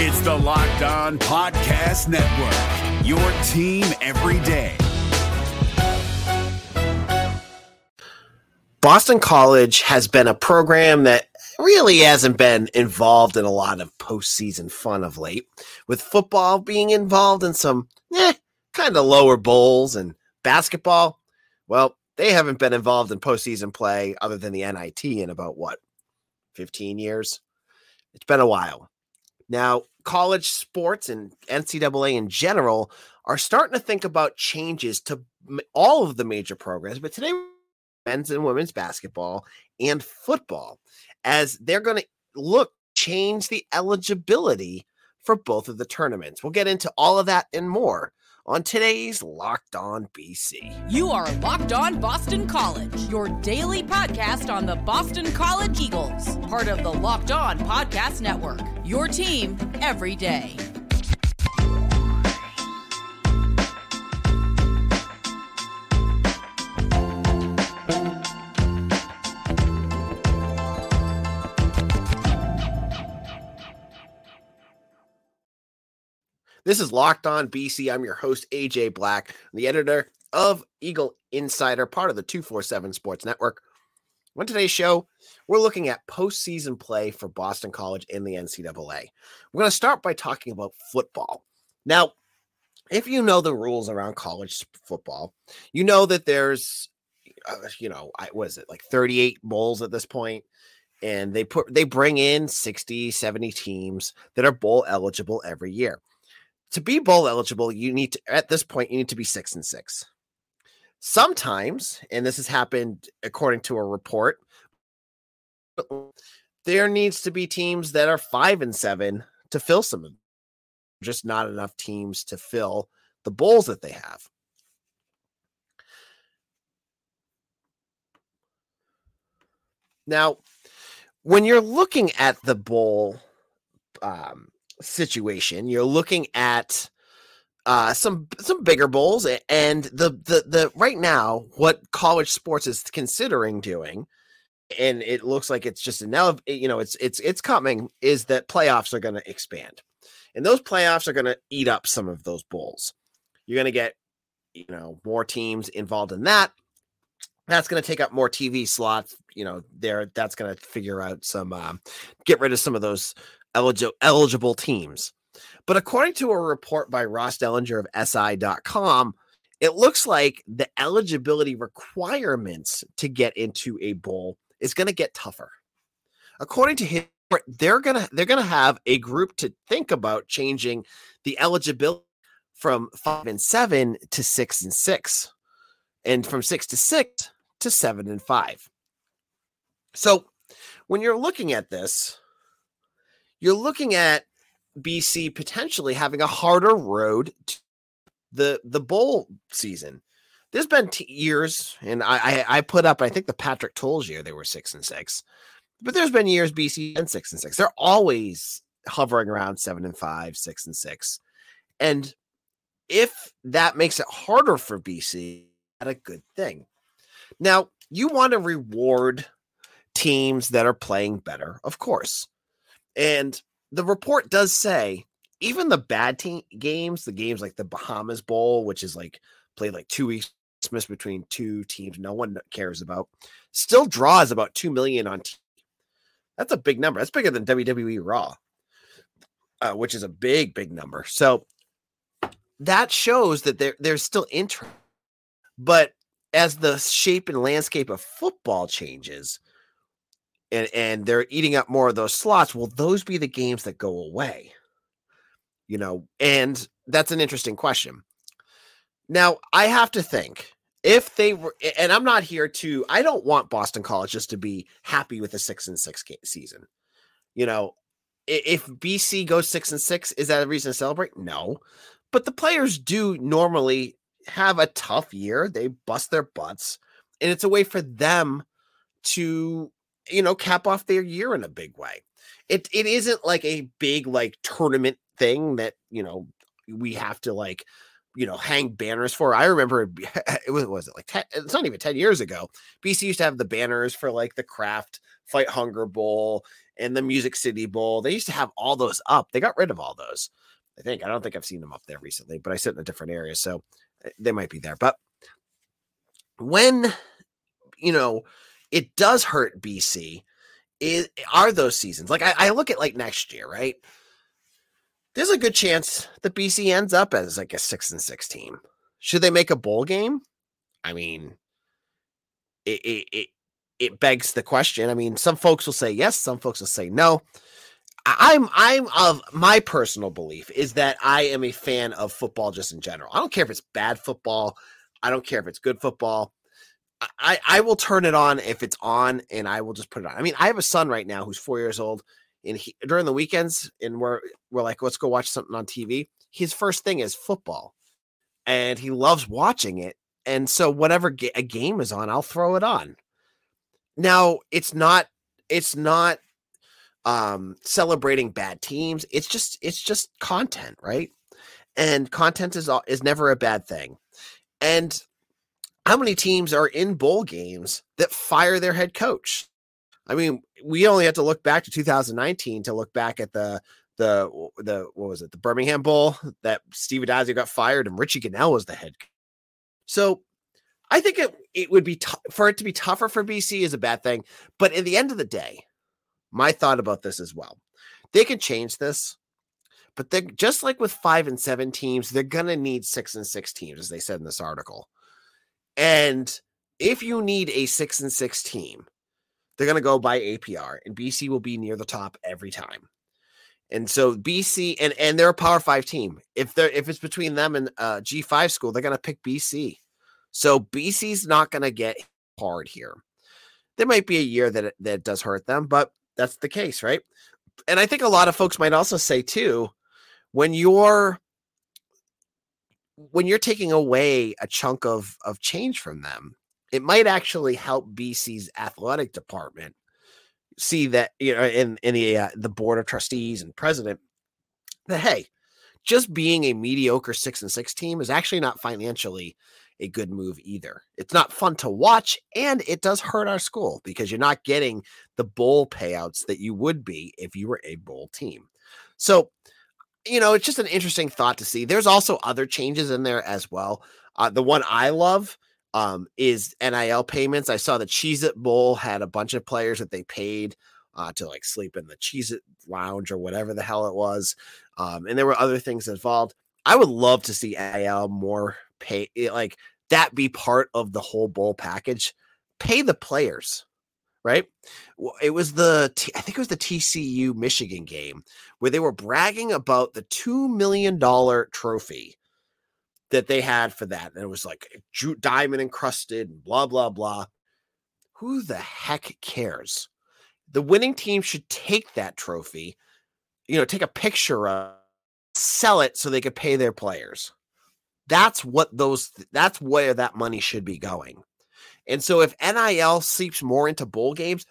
It's the Locked On Podcast Network, your team every day. Boston College has been a program that really hasn't been involved in a lot of postseason fun of late, with football being involved in some eh, kind of lower bowls and basketball. Well, they haven't been involved in postseason play other than the NIT in about what, 15 years? It's been a while. Now, college sports and NCAA in general are starting to think about changes to all of the major programs, but today, men's and women's basketball and football, as they're going to look change the eligibility for both of the tournaments. We'll get into all of that and more on today's Locked On BC. You are Locked On Boston College, your daily podcast on the Boston College Eagles, part of the Locked On Podcast Network. Your team every day. This is Locked On BC. I'm your host, AJ Black, the editor of Eagle Insider, part of the 247 Sports Network. On today's show, we're looking at postseason play for Boston College in the NCAA. We're going to start by talking about football. Now, if you know the rules around college football, you know that there's, uh, you know, I was it like 38 bowls at this point, and they put they bring in 60, 70 teams that are bowl eligible every year to be bowl eligible, you need to at this point you need to be six and six. Sometimes, and this has happened according to a report, there needs to be teams that are five and seven to fill some of them. Just not enough teams to fill the bowls that they have. Now, when you're looking at the bowl um, situation. You're looking at uh, some some bigger bowls, and the the the right now what college sports is considering doing, and it looks like it's just now you know it's it's it's coming is that playoffs are going to expand, and those playoffs are going to eat up some of those bowls. You're going to get you know more teams involved in that. That's going to take up more TV slots. You know, there that's going to figure out some um, get rid of some of those eligible teams. But according to a report by Ross Dellenger of SI.com, it looks like the eligibility requirements to get into a bowl is going to get tougher. According to him, they're gonna they're gonna have a group to think about changing the eligibility from five and seven to six and six, and from six to six to seven and five. So when you're looking at this, you're looking at BC potentially having a harder road to the the bowl season. There's been t- years, and I, I, I put up I think the Patrick Towles year they were six and six, but there's been years BC and six and six. They're always hovering around seven and five, six and six, and if that makes it harder for BC, that's a good thing. Now you want to reward teams that are playing better, of course. And the report does say even the bad team games, the games like the Bahamas Bowl, which is like played like two weeks between two teams no one cares about, still draws about two million on. That's a big number. That's bigger than WWE Raw, uh, which is a big, big number. So that shows that there, there's still interest. But as the shape and landscape of football changes, and and they're eating up more of those slots will those be the games that go away you know and that's an interesting question. Now i have to think if they were and i'm not here to i don't want boston college just to be happy with a six and six season you know if bc goes six and six is that a reason to celebrate? No but the players do normally have a tough year they bust their butts and it's a way for them to you know, cap off their year in a big way. It it isn't like a big like tournament thing that, you know, we have to like, you know, hang banners for. I remember it was was it like 10, it's not even 10 years ago. BC used to have the banners for like the Kraft Fight Hunger Bowl and the Music City Bowl. They used to have all those up. They got rid of all those. I think. I don't think I've seen them up there recently, but I sit in a different area, so eh, they might be there. But when you know it does hurt BC, is are those seasons like I, I look at like next year, right? There's a good chance that BC ends up as like a six and six team. Should they make a bowl game? I mean, it, it, it it begs the question. I mean, some folks will say yes, some folks will say no. I'm I'm of my personal belief is that I am a fan of football just in general. I don't care if it's bad football. I don't care if it's good football. I I will turn it on if it's on, and I will just put it on. I mean, I have a son right now who's four years old, and he, during the weekends, and we're we're like, let's go watch something on TV. His first thing is football, and he loves watching it. And so, whatever ga- a game is on, I'll throw it on. Now, it's not it's not um celebrating bad teams. It's just it's just content, right? And content is is never a bad thing. And how many teams are in bowl games that fire their head coach? I mean, we only have to look back to 2019 to look back at the the the what was it the Birmingham Bowl that Steve Addazio got fired and Richie Gunnell was the head. So I think it it would be t- for it to be tougher for BC is a bad thing, but at the end of the day, my thought about this as well, they can change this, but they're just like with five and seven teams, they're gonna need six and six teams, as they said in this article. And if you need a six and six team, they're going to go by APR, and BC will be near the top every time. And so BC and and they're a Power Five team. If they're if it's between them and uh, G five school, they're going to pick BC. So BC's not going to get hard here. There might be a year that it, that does hurt them, but that's the case, right? And I think a lot of folks might also say too, when you're when you're taking away a chunk of of change from them, it might actually help BC's athletic department see that you know in in the uh, the board of trustees and president that hey, just being a mediocre six and six team is actually not financially a good move either. It's not fun to watch, and it does hurt our school because you're not getting the bowl payouts that you would be if you were a bowl team. So you know, it's just an interesting thought to see. There's also other changes in there as well. Uh, the one I love um, is NIL payments. I saw the Cheez It Bowl had a bunch of players that they paid uh, to like sleep in the Cheez It lounge or whatever the hell it was. Um, and there were other things involved. I would love to see NIL more pay, eh, like that be part of the whole bowl package. Pay the players right? It was the I think it was the TCU Michigan game where they were bragging about the two million dollar trophy that they had for that, and it was like diamond encrusted, blah blah blah. Who the heck cares? The winning team should take that trophy, you know, take a picture of, sell it so they could pay their players. That's what those. That's where that money should be going. And so if NIL seeps more into bowl games,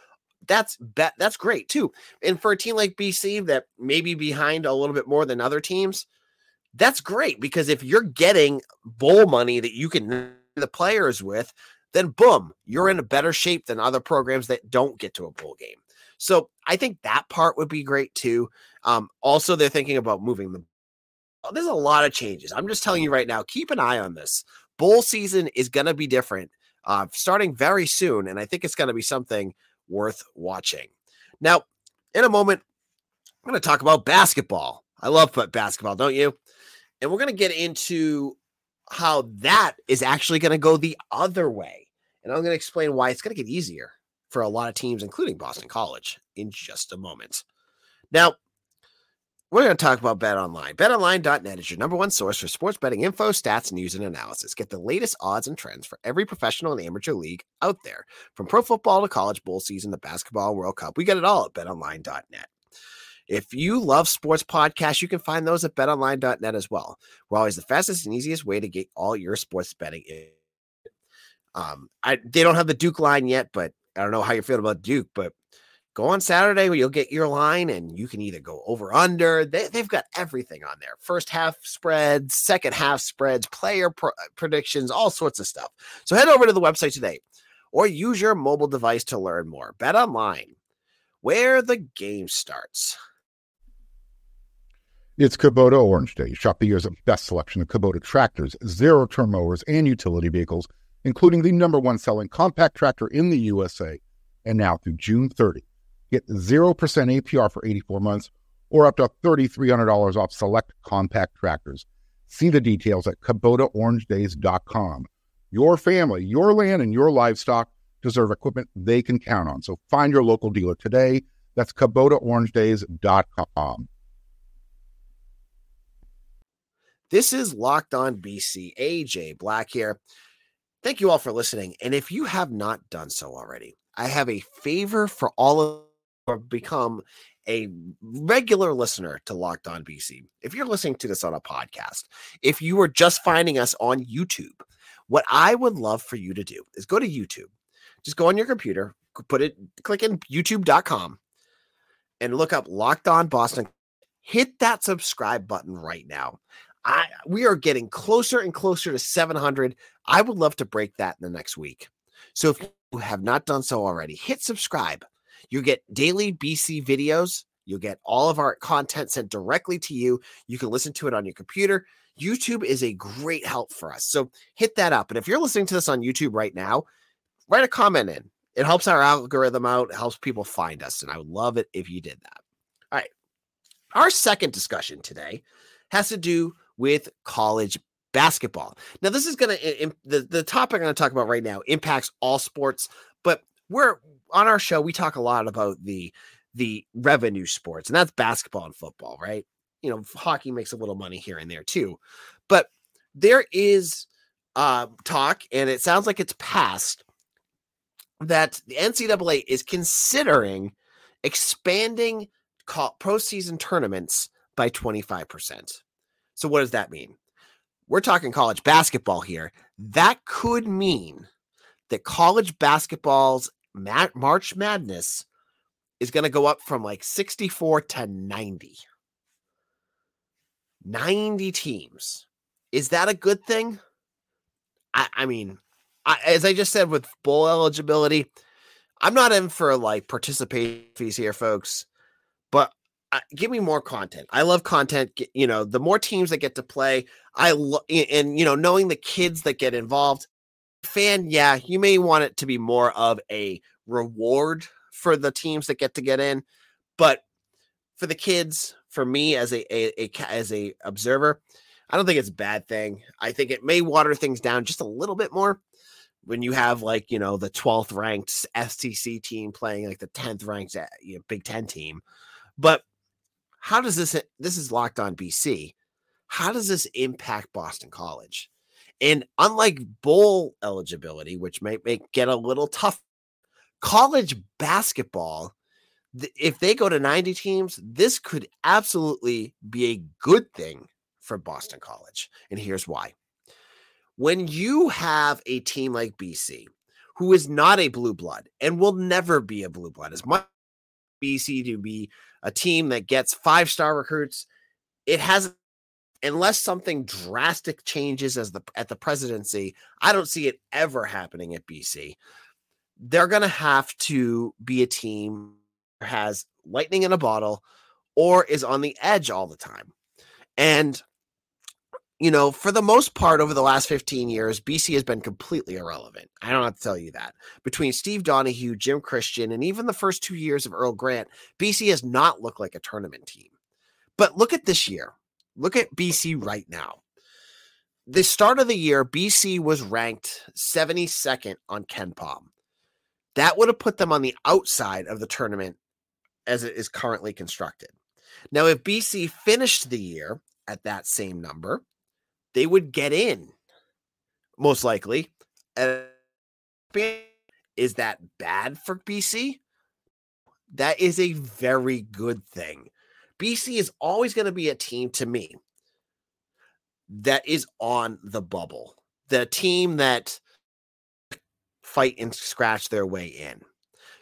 that's that's great too. And for a team like BC that may be behind a little bit more than other teams, that's great because if you're getting bowl money that you can the players with, then boom, you're in a better shape than other programs that don't get to a bowl game. So I think that part would be great too. Um, also, they're thinking about moving the. There's a lot of changes. I'm just telling you right now. Keep an eye on this. Bowl season is going to be different uh, starting very soon. And I think it's going to be something worth watching. Now, in a moment, I'm going to talk about basketball. I love basketball, don't you? And we're going to get into how that is actually going to go the other way. And I'm going to explain why it's going to get easier for a lot of teams, including Boston College, in just a moment. Now, we're going to talk about Bet Online. BetOnline.net is your number one source for sports betting info, stats, news, and analysis. Get the latest odds and trends for every professional and amateur league out there. From pro football to college bowl season to basketball World Cup, we get it all at BetOnline.net. If you love sports podcasts, you can find those at betonline.net as well. We're always the fastest and easiest way to get all your sports betting. Um, I they don't have the Duke line yet, but I don't know how you feel about Duke, but go on Saturday where you'll get your line and you can either go over under. They, have got everything on there. First half spreads, second half spreads, player pro- uh, predictions, all sorts of stuff. So head over to the website today or use your mobile device to learn more. Bet online where the game starts. It's Kubota Orange Day. Shop the year's best selection of Kubota tractors, zero turn mowers, and utility vehicles, including the number one selling compact tractor in the USA. And now through June 30, get 0% APR for 84 months or up to $3,300 off select compact tractors. See the details at KubotaOrangeDays.com. Your family, your land, and your livestock deserve equipment they can count on. So find your local dealer today. That's KubotaOrangeDays.com. This is Locked On BC. AJ Black here. Thank you all for listening. And if you have not done so already, I have a favor for all of you become a regular listener to Locked On BC. If you're listening to this on a podcast, if you are just finding us on YouTube, what I would love for you to do is go to YouTube. Just go on your computer, put it, click in youtube.com and look up Locked On Boston. Hit that subscribe button right now. I we are getting closer and closer to 700. I would love to break that in the next week. So if you have not done so already, hit subscribe. You get daily BC videos. You'll get all of our content sent directly to you. You can listen to it on your computer. YouTube is a great help for us. So hit that up. And if you're listening to this on YouTube right now, write a comment in. It helps our algorithm out, it helps people find us. And I would love it if you did that. All right. Our second discussion today has to do with college basketball. Now, this is going to, the, the topic I'm going to talk about right now impacts all sports, we're on our show, we talk a lot about the, the revenue sports, and that's basketball and football, right? You know, hockey makes a little money here and there too, but there is uh, talk, and it sounds like it's passed that the NCAA is considering expanding pro season tournaments by 25%. So, what does that mean? We're talking college basketball here. That could mean that college basketball's March Madness is going to go up from like 64 to 90. 90 teams. Is that a good thing? I, I mean, I, as I just said with bowl eligibility, I'm not in for like participation fees here, folks, but uh, give me more content. I love content. You know, the more teams that get to play, I love, and you know, knowing the kids that get involved. Fan, yeah, you may want it to be more of a reward for the teams that get to get in, but for the kids, for me as a, a, a as a observer, I don't think it's a bad thing. I think it may water things down just a little bit more when you have like you know the 12th ranked SEC team playing like the 10th ranked uh, you know, Big Ten team, but how does this this is locked on BC? How does this impact Boston College? And unlike bowl eligibility, which might make get a little tough, college basketball, if they go to 90 teams, this could absolutely be a good thing for Boston College. And here's why. When you have a team like BC, who is not a blue blood and will never be a blue blood, as much as BC to be a team that gets five star recruits, it has unless something drastic changes as the at the presidency, I don't see it ever happening at BC. They're going to have to be a team has lightning in a bottle or is on the edge all the time. And you know, for the most part over the last 15 years, BC has been completely irrelevant. I don't have to tell you that. Between Steve Donahue, Jim Christian, and even the first two years of Earl Grant, BC has not looked like a tournament team. But look at this year. Look at BC right now. The start of the year, BC was ranked 72nd on KenPom. That would have put them on the outside of the tournament as it is currently constructed. Now, if BC finished the year at that same number, they would get in, most likely. Is that bad for BC? That is a very good thing. BC is always going to be a team to me that is on the bubble, the team that fight and scratch their way in.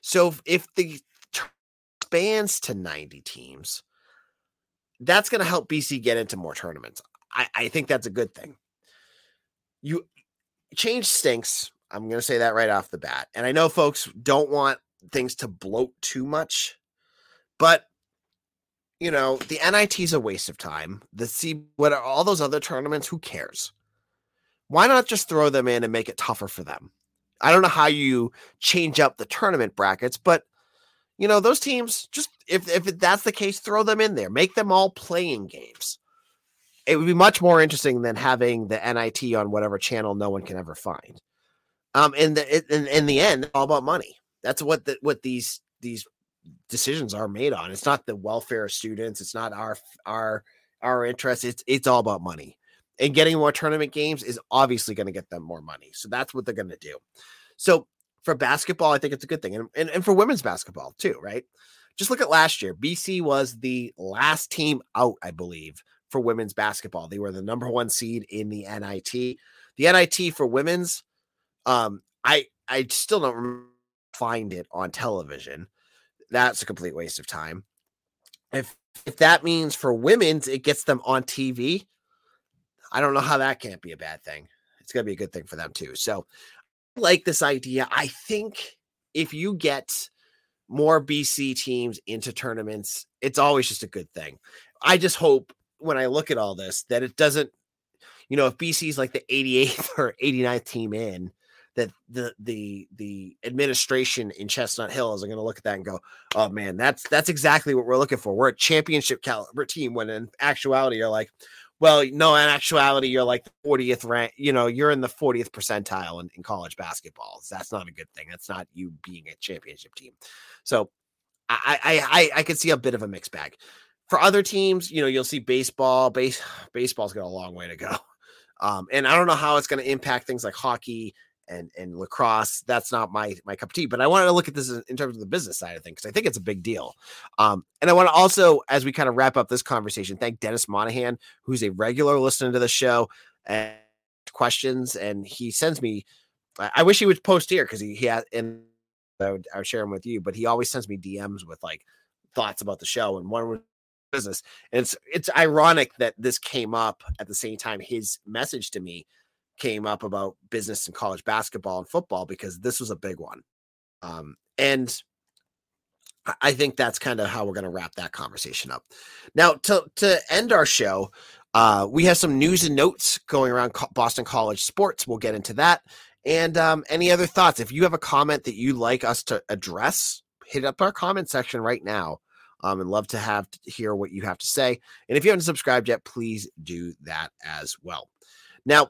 So if the expands to 90 teams, that's going to help BC get into more tournaments. I, I think that's a good thing. You change stinks. I'm going to say that right off the bat. And I know folks don't want things to bloat too much But you know, the NIT is a waste of time. The C what are all those other tournaments, who cares? Why not just throw them in and make it tougher for them? I don't know how you change up the tournament brackets, but you know, those teams just if if that's the case, throw them in there. Make them all playing games. It would be much more interesting than having the NIT on whatever channel no one can ever find. Um, in the in, in the end, all about money. That's what the, what these these decisions are made on. It's not the welfare of students. It's not our our our interest. It's it's all about money. And getting more tournament games is obviously going to get them more money. So that's what they're going to do. So for basketball, I think it's a good thing. And, and, and for women's basketball too, right? Just look at last year. BC was the last team out, I believe, for women's basketball. They were the number one seed in the NIT. The NIT for women's, um, I I still don't find it on television that's a complete waste of time. If if that means for women's it gets them on TV, I don't know how that can't be a bad thing. It's gonna be a good thing for them too. So I like this idea. I think if you get more BC teams into tournaments, it's always just a good thing. I just hope when I look at all this that it doesn't, you know, if BC is like the 88th or 89th team in, that the the the administration in Chestnut Hills are going to look at that and go, "Oh man, that's that's exactly what we're looking for. We're a championship caliber team." When in actuality, you're like, "Well, no, in actuality, you're like the 40th rank. You know, you're in the 40th percentile in, in college basketball. That's not a good thing. That's not you being a championship team." So, I I I, I could see a bit of a mixed bag. For other teams, you know, you'll see baseball. Base baseball's got a long way to go. Um, and I don't know how it's going to impact things like hockey and and lacrosse that's not my my cup of tea but i wanted to look at this in terms of the business side of things because i think it's a big deal. Um and i want to also as we kind of wrap up this conversation thank dennis monahan who's a regular listener to the show and questions and he sends me i wish he would post here because he, he had and I would, I would share them with you but he always sends me dms with like thoughts about the show and one was business. And it's it's ironic that this came up at the same time his message to me came up about business and college basketball and football because this was a big one. Um, and I think that's kind of how we're going to wrap that conversation up. Now, to to end our show, uh, we have some news and notes going around Boston College sports. We'll get into that. And um, any other thoughts? If you have a comment that you'd like us to address, hit up our comment section right now. Um, and love to have to hear what you have to say. And if you haven't subscribed yet, please do that as well. Now,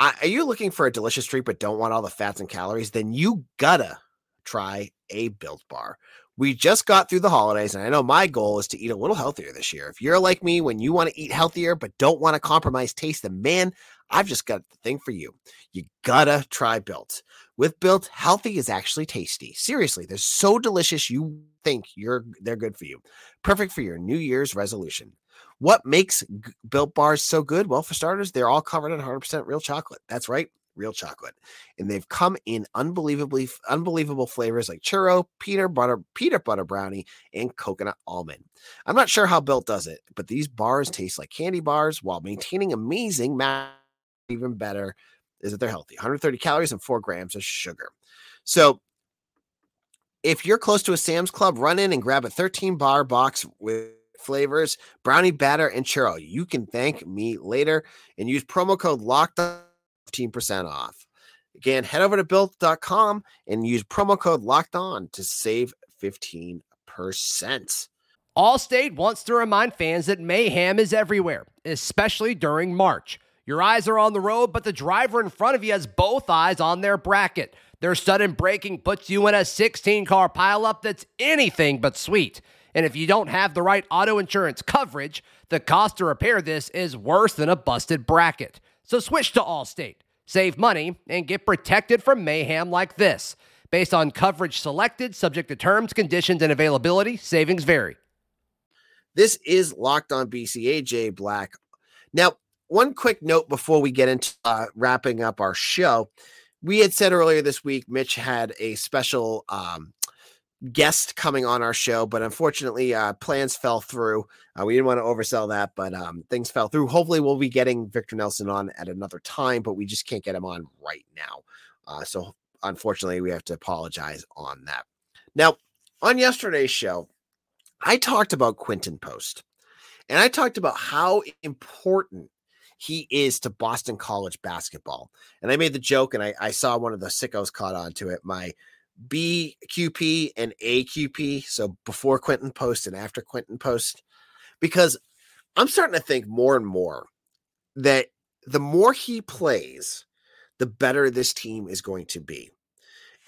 are you looking for a delicious treat but don't want all the fats and calories? Then you gotta try a built bar. We just got through the holidays, and I know my goal is to eat a little healthier this year. If you're like me, when you want to eat healthier but don't want to compromise taste, then man, I've just got the thing for you. You gotta try Built. With Built, healthy is actually tasty. Seriously, they're so delicious you think you're they're good for you. Perfect for your New Year's resolution. What makes Built Bars so good? Well, for starters, they're all covered in 100% real chocolate. That's right, real chocolate. And they've come in unbelievably unbelievable flavors like churro, peanut butter, peanut butter brownie, and coconut almond. I'm not sure how Built does it, but these bars taste like candy bars while maintaining amazing math. Even better is that they're healthy. 130 calories and 4 grams of sugar. So, if you're close to a Sam's Club, run in and grab a 13 bar box with flavors, brownie batter, and churro. You can thank me later and use promo code locked 15% off. Again, head over to built.com and use promo code locked on to save 15%. Allstate wants to remind fans that mayhem is everywhere, especially during March. Your eyes are on the road, but the driver in front of you has both eyes on their bracket. Their sudden braking puts you in a 16 car pileup that's anything but sweet. And if you don't have the right auto insurance coverage, the cost to repair this is worse than a busted bracket. So switch to Allstate, save money, and get protected from mayhem like this. Based on coverage selected, subject to terms, conditions, and availability, savings vary. This is Locked on BC AJ Black. Now, one quick note before we get into uh, wrapping up our show. We had said earlier this week, Mitch had a special um, guest coming on our show, but unfortunately, uh, plans fell through. Uh, we didn't want to oversell that, but um, things fell through. Hopefully, we'll be getting Victor Nelson on at another time, but we just can't get him on right now. Uh, so, unfortunately, we have to apologize on that. Now, on yesterday's show, I talked about Quinten Post and I talked about how important he is to Boston College basketball. And I made the joke, and I, I saw one of the sickos caught on to it. My BQP and AQP, so before Quinten Post and after Quinten Post, because I'm starting to think more and more that the more he plays, the better this team is going to be.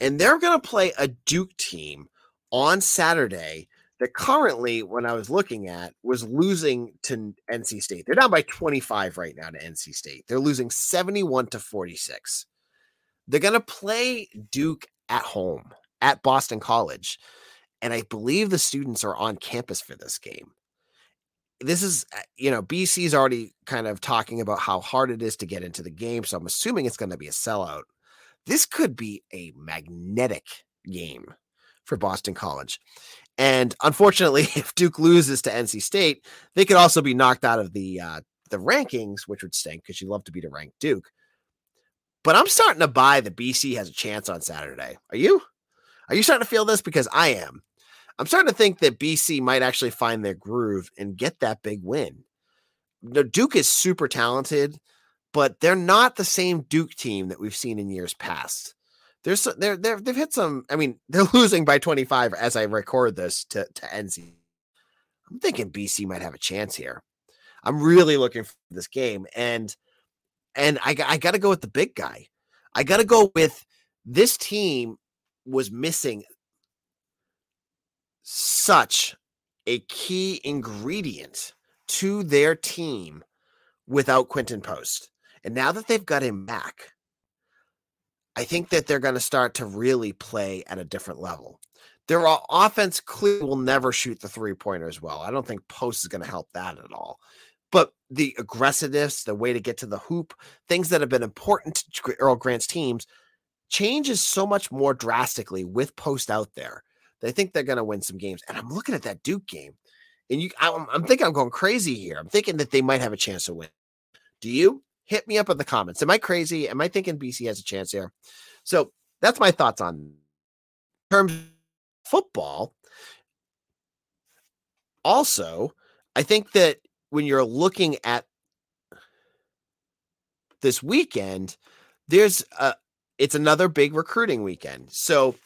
And they're going to play a Duke team on Saturday that currently, when I was looking at, was losing to NC State. They're down by 25 right now to NC State. They're losing 71 to 46. They're going to play Duke at home at Boston College. And I believe the students are on campus for this game. This is, uh, you know, BC's already kind of talking about how hard it is to get into the game. So I'm assuming it's going to be a sellout. This could be a magnetic game for Boston College. And unfortunately, if Duke loses to NC State, they could also be knocked out of the uh, the rankings, which would stink because you love to beat a ranked Duke. But I'm starting to buy the BC has a chance on Saturday. Are you? Are you starting to feel this? Because I am. I'm starting to think that BC might actually find their groove and get that big win. The Duke is super talented, but they're not the same Duke team that we've seen in years past there's they're, they're they've hit some. I mean, they're losing by 25 as I record this to to NC. I'm thinking BC might have a chance here. I'm really looking for this game, and and I I got to go with the big guy. I got to go with this team was missing such a key ingredient to their team without Quinten Post. And now that they've got him back, I think that they're going to start to really play at a different level. Their offense clearly will never shoot the three pointers well. I don't think post is going to help that at all. But the aggressiveness, the way to get to the hoop, things that have been important to Earl Grant's teams, changes so much more drastically with post out there. They think they're going to win some games. And I'm looking at that Duke game, and you, I'm, I'm thinking I'm going crazy here. I'm thinking that they might have a chance to win. Do you? hit me up in the comments. Am I crazy? Am I thinking BC has a chance here? So that's my thoughts on terms football. Also, I think that when you're looking at this weekend, there's a it's another big recruiting weekend. So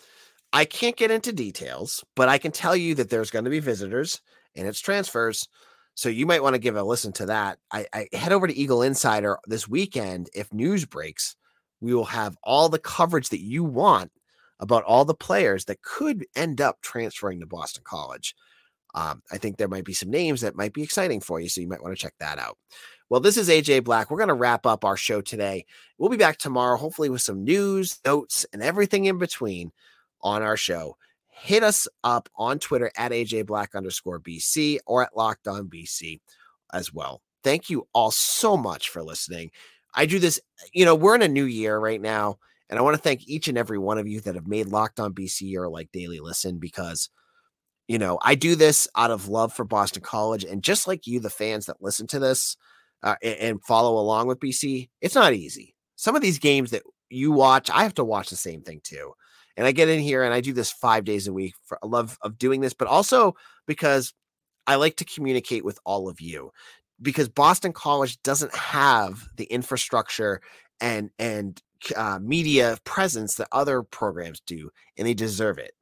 I can't get into details, but I can tell you that there's going to be visitors and it's transfers. So you might want to give a listen to that. I, I head over to Eagle Insider this weekend. If news breaks, we will have all the coverage that you want about all the players that could end up transferring to Boston College. Um, I think there might be some names that might be exciting for you, so you might want to check that out. Well, this is AJ Black. We're going to wrap up our show today. We'll be back tomorrow, hopefully, with some news, notes, and everything in between on our show hit us up on Twitter at AJ Black underscore BC or at Locked On BC as well. Thank you all so much for listening. I do this, you know, we're in a new year right now, and I want to thank each and every one of you that have made Locked On BC or like daily listen because, you know, I do this out of love for Boston College. And just like you, the fans that listen to this uh, and, and follow along with BC, it's not easy. Some of these games that you watch, I have to watch the same thing too. And I get in here and I do this five days a week for a love of doing this, but also because I like to communicate with all of you because Boston College doesn't have the infrastructure and and uh, media presence that other programs do, and they deserve it.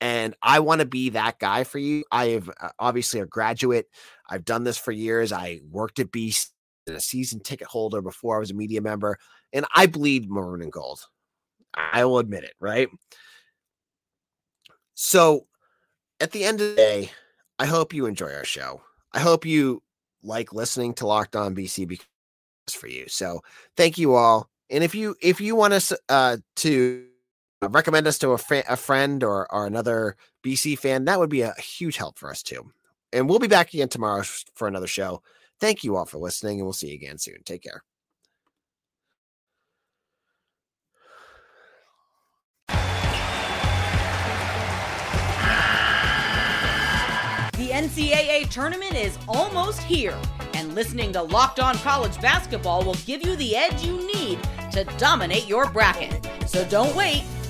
And I want to be that guy for you. I have uh, obviously a graduate. I've done this for years. I worked at Beast, a season ticket holder before I was a media member, and I bleed maroon and gold. I will admit it, right? So at the end of the day, I hope you enjoy our show. I hope you like listening to Locked On BC because for you. So thank you all. And if you if you want us uh, to Uh, recommend us to a, fa- a friend or or another BC fan, that would be a huge help for us too. And we'll be back again tomorrow for another show. Thank you all for listening, and we'll see you again soon. Take care. The NCAA tournament is almost here, and listening to Locked On College Basketball will give you the edge you need to dominate your bracket. So don't wait.